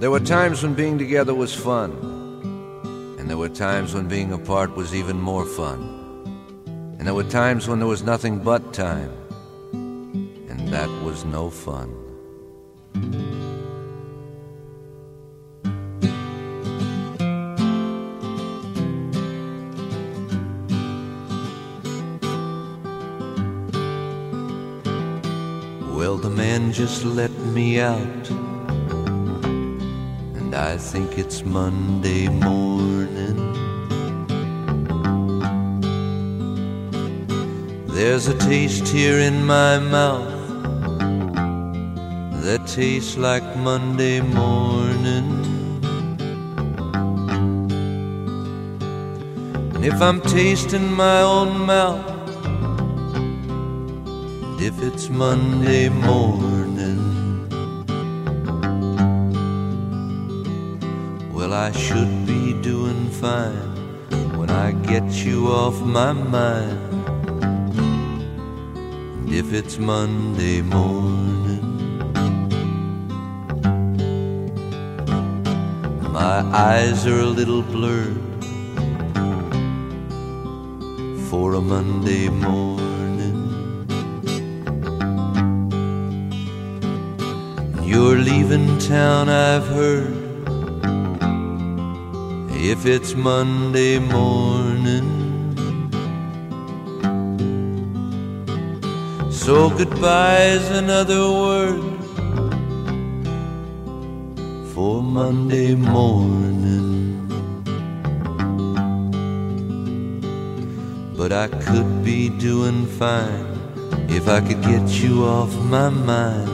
There were times when being together was fun, and there were times when being apart was even more fun. And there were times when there was nothing but time, and that was no fun. Well, the man just let me out, think it's Monday morning. There's a taste here in my mouth that tastes like Monday morning. And if I'm tasting my own mouth, if it's Monday morning, well, I should be doing fine when I get you off my mind. And if it's Monday morning, my eyes are a little blurred for a Monday morning. You're leaving town, I've heard. If it's Monday morning, so goodbye's another word for Monday morning. But I could be doing fine if I could get you off my mind.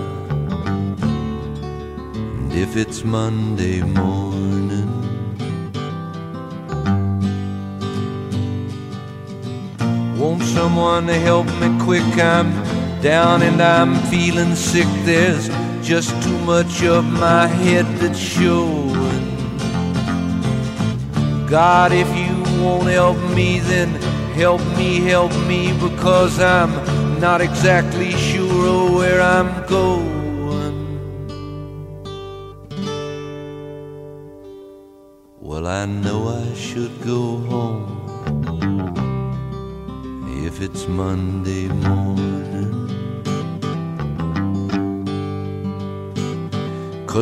And if it's Monday morning, someone help me quick? I'm down and I'm feeling sick. There's just too much of my head that's showing. God, if you won't help me, then help me, help me, because I'm not exactly sure where I'm going.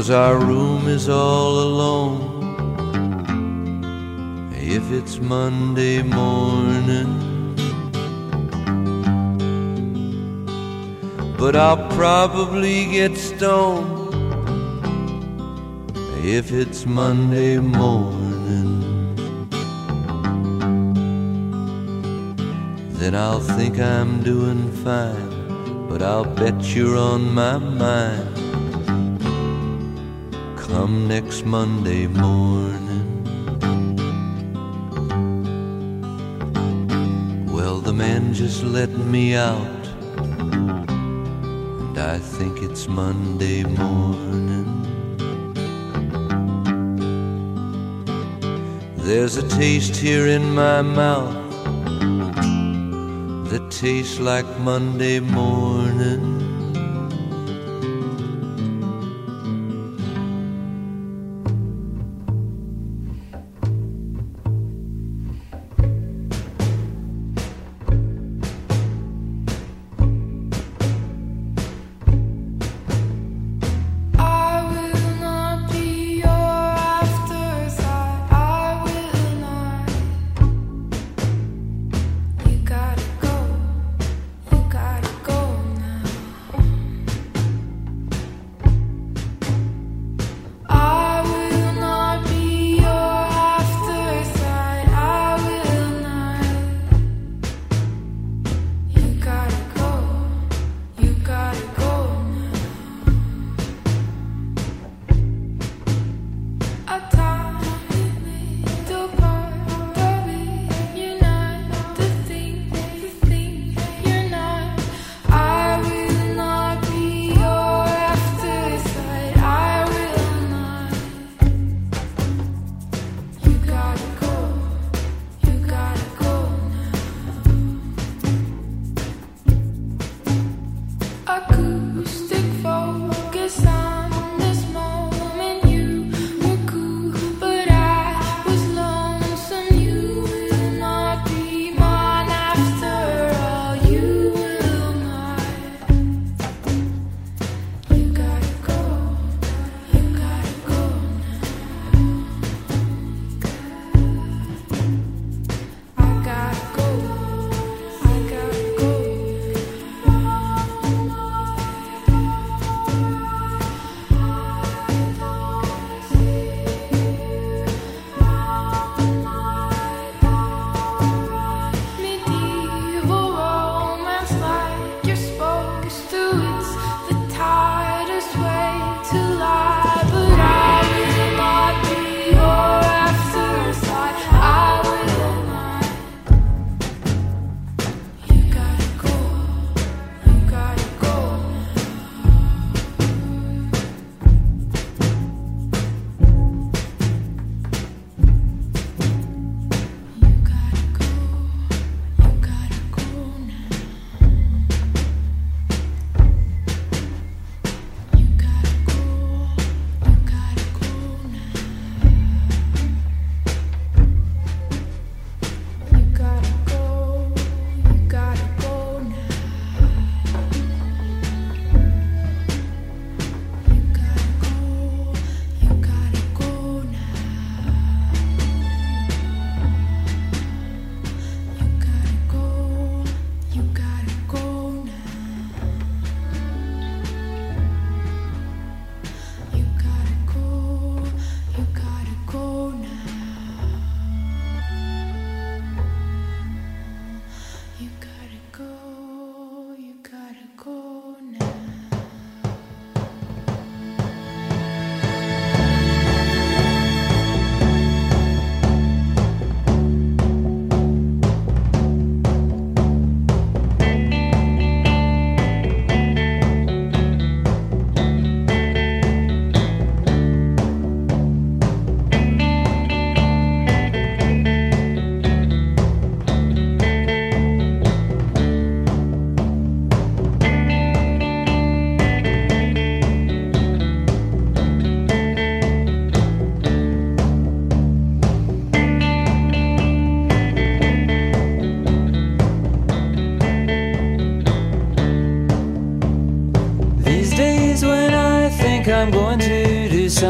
Cause our room is all alone if it's Monday morning. But I'll probably get stoned if it's Monday morning. Then I'll think I'm doing fine, but I'll bet you're on my mind come next Monday morning. Well, the man just let me out, and I think it's Monday morning. There's a taste here in my mouth that tastes like Monday morning.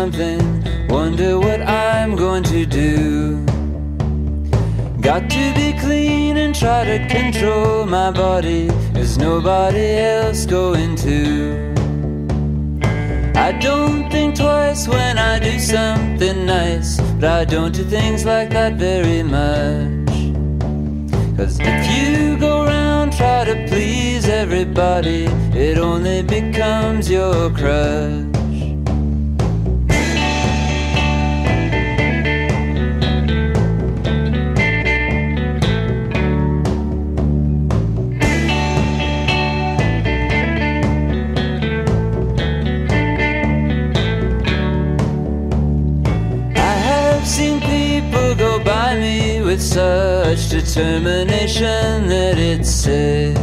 Something. Wonder what I'm going to do. Got to be clean and try to control my body. There's nobody else going to. I don't think twice when I do something nice, but I don't do things like that very much. Cause if you go around try to please everybody, it only becomes your crush. Such determination that it's sick.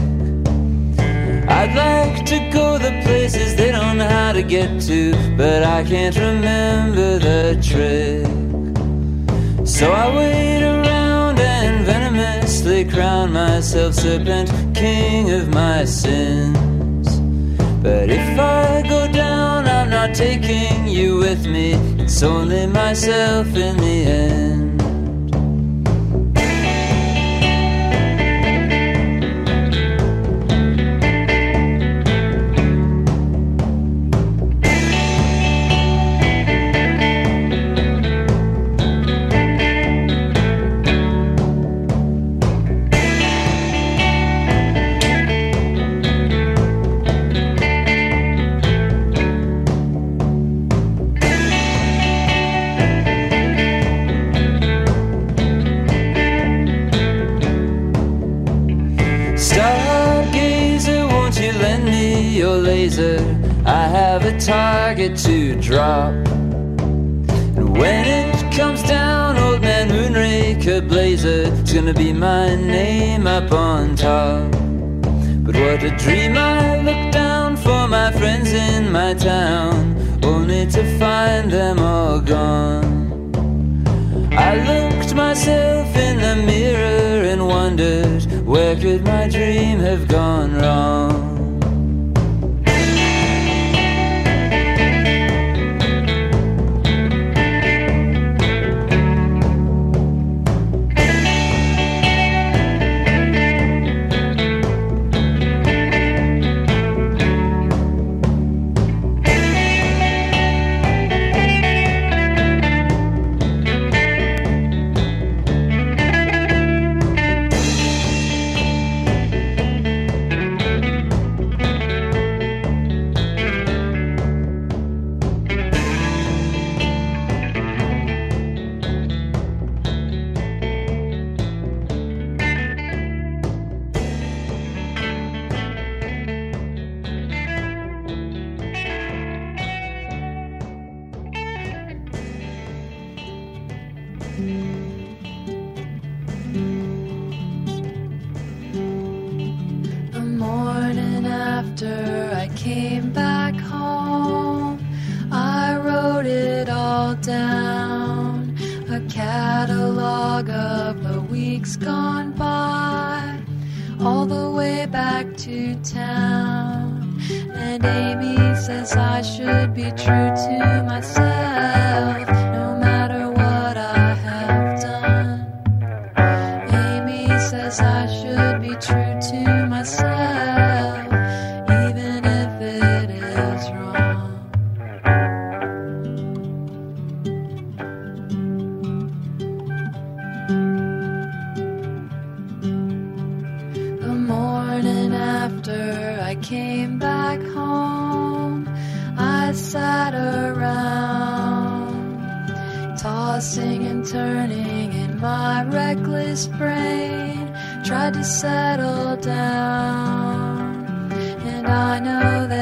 I'd like to go the places they don't know how to get to, but I can't remember the trick. So I wait around and venomously crown myself serpent, king of my sins. But if I go down, I'm not taking you with me. It's only myself in the end. Blazer, it's gonna be my name up on top. But what a dream I look down for my friends in my town, only to find them all gone. I looked myself in the mirror and wondered where could my dream have gone wrong. Came back home, I wrote it all down. A catalog of the weeks gone by, all the way back to town. And Amy says I should be true to myself, reckless brain, tried to settle down. And I know that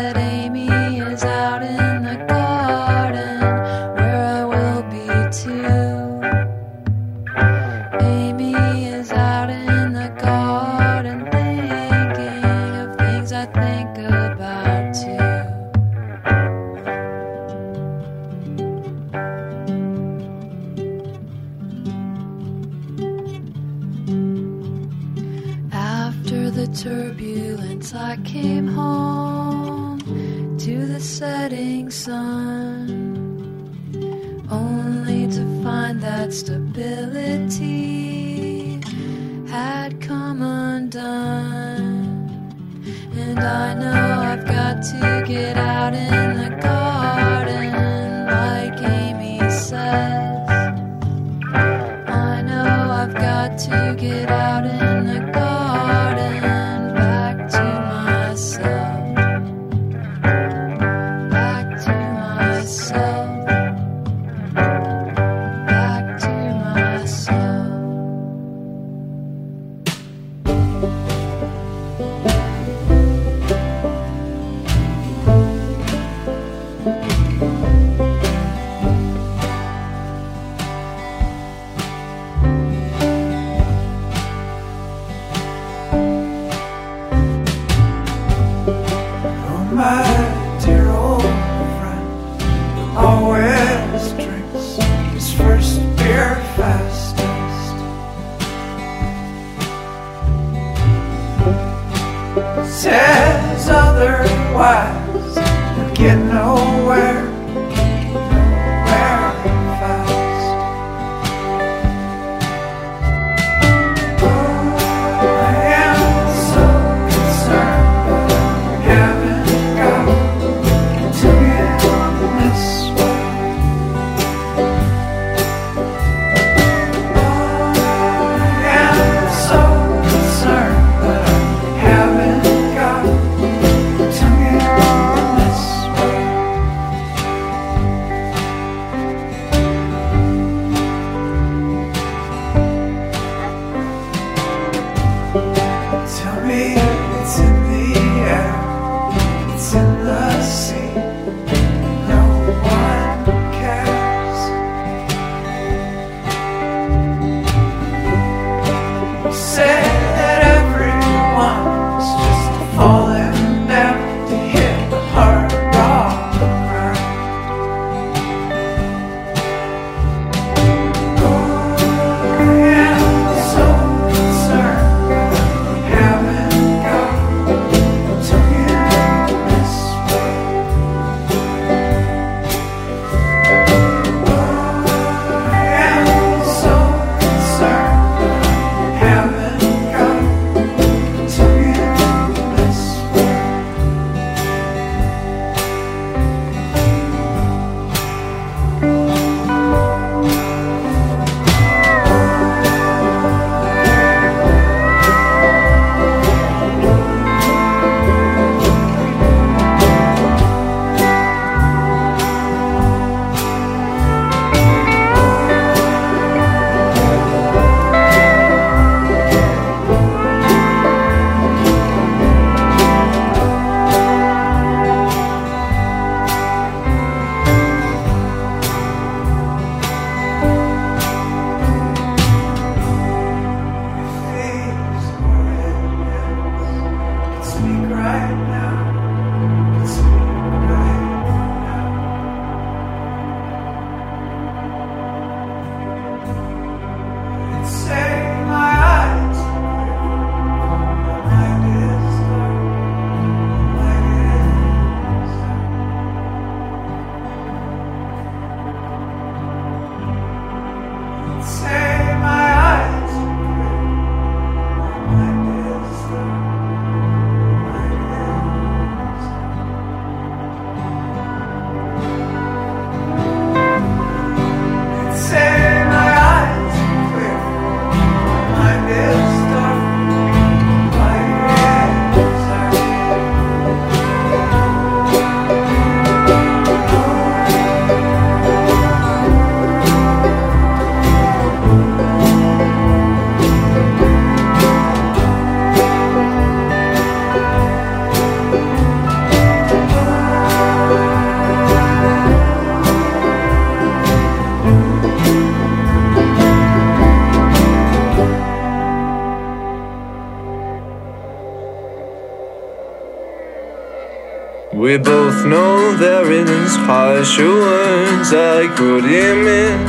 Know there is harsher words I could emit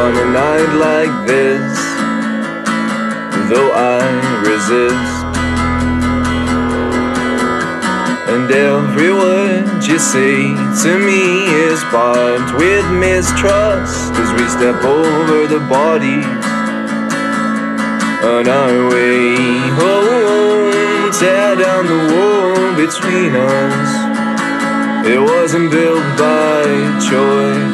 on a night like this, though I resist. And every word you say to me is barbed with mistrust as we step over the bodies on our way home. Tear down the wall between us. It wasn't built by choice.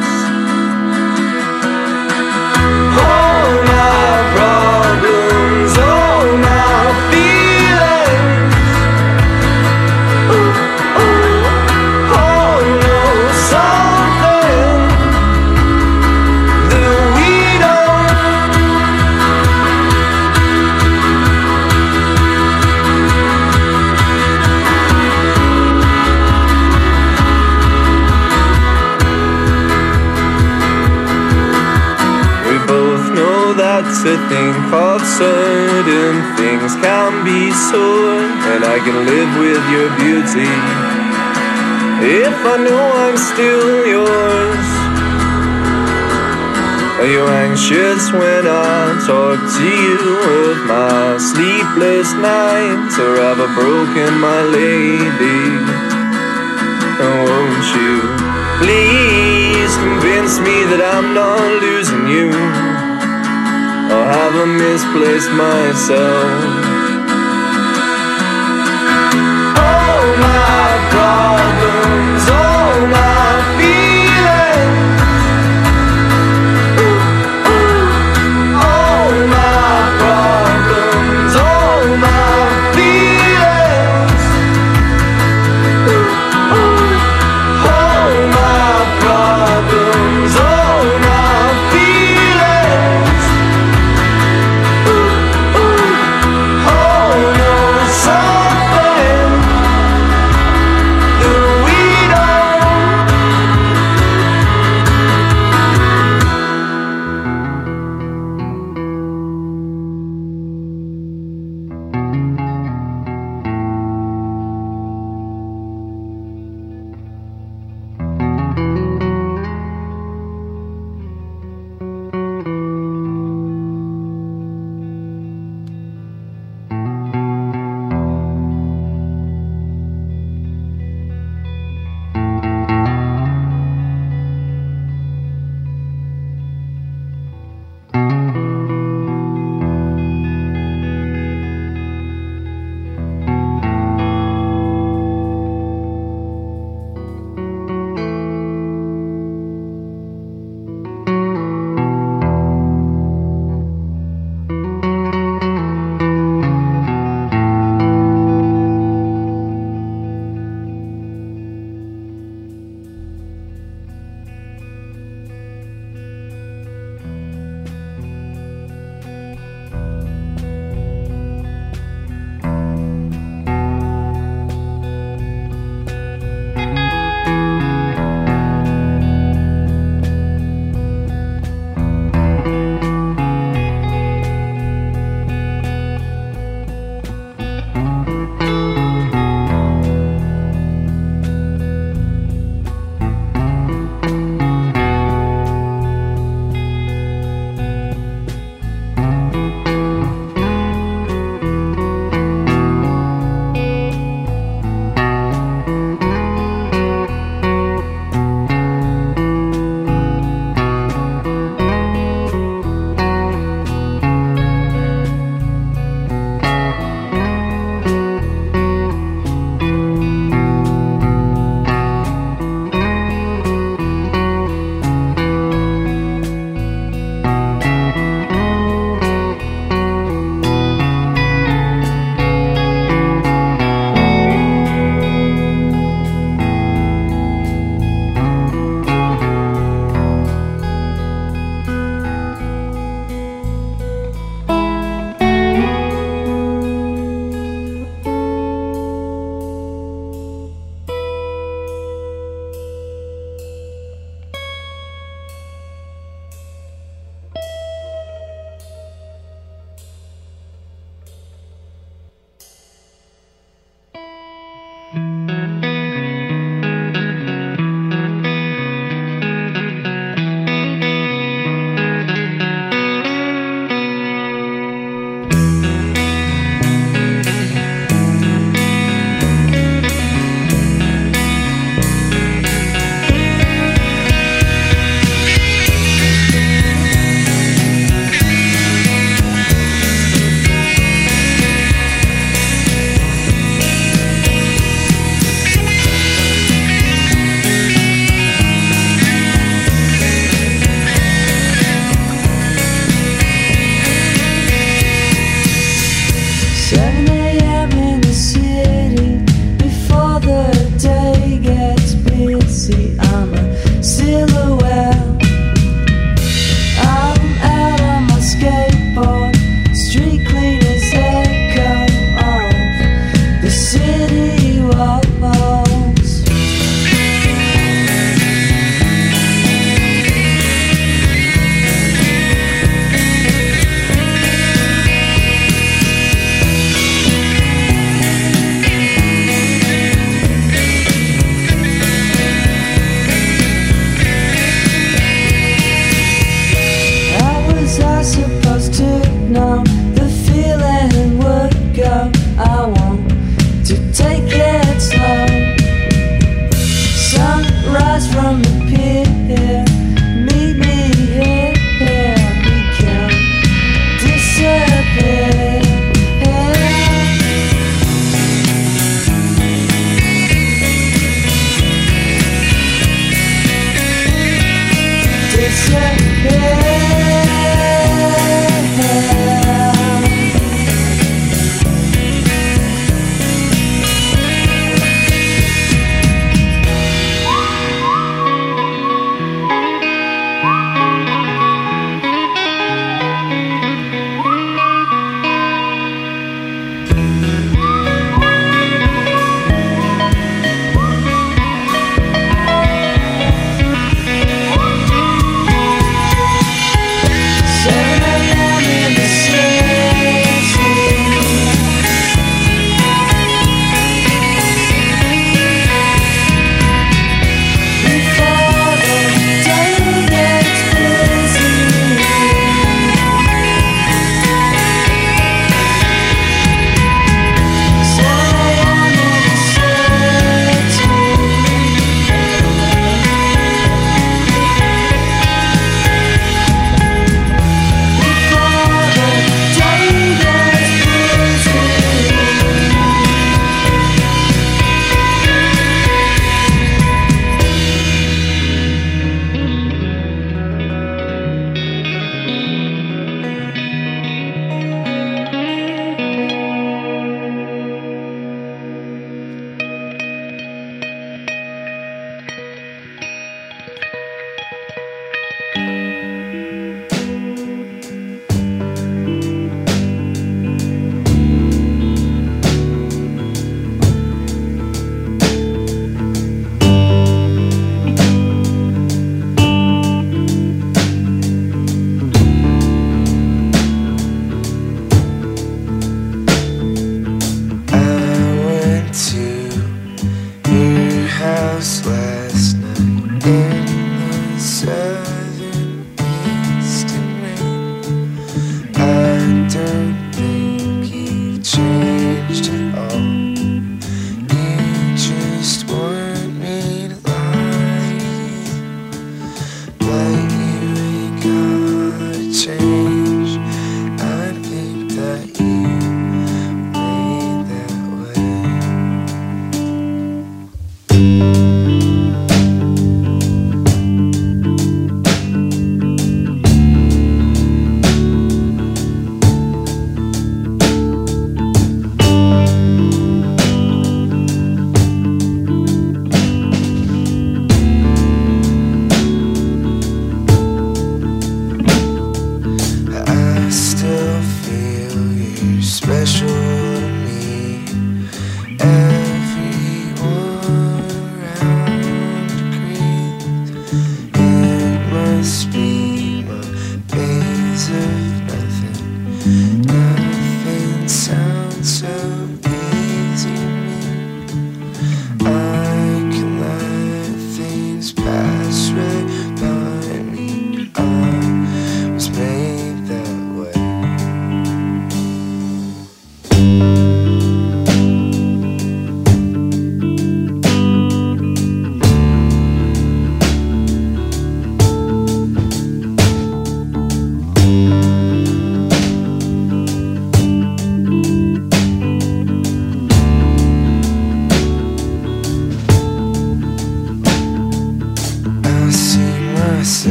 Certain things can be sore, and I can live with your beauty if I know I'm still yours. Are you anxious when I talk to you of my sleepless nights, or have I broken my lady? Won't you please convince me that I'm not losing you? Or have I misplaced myself?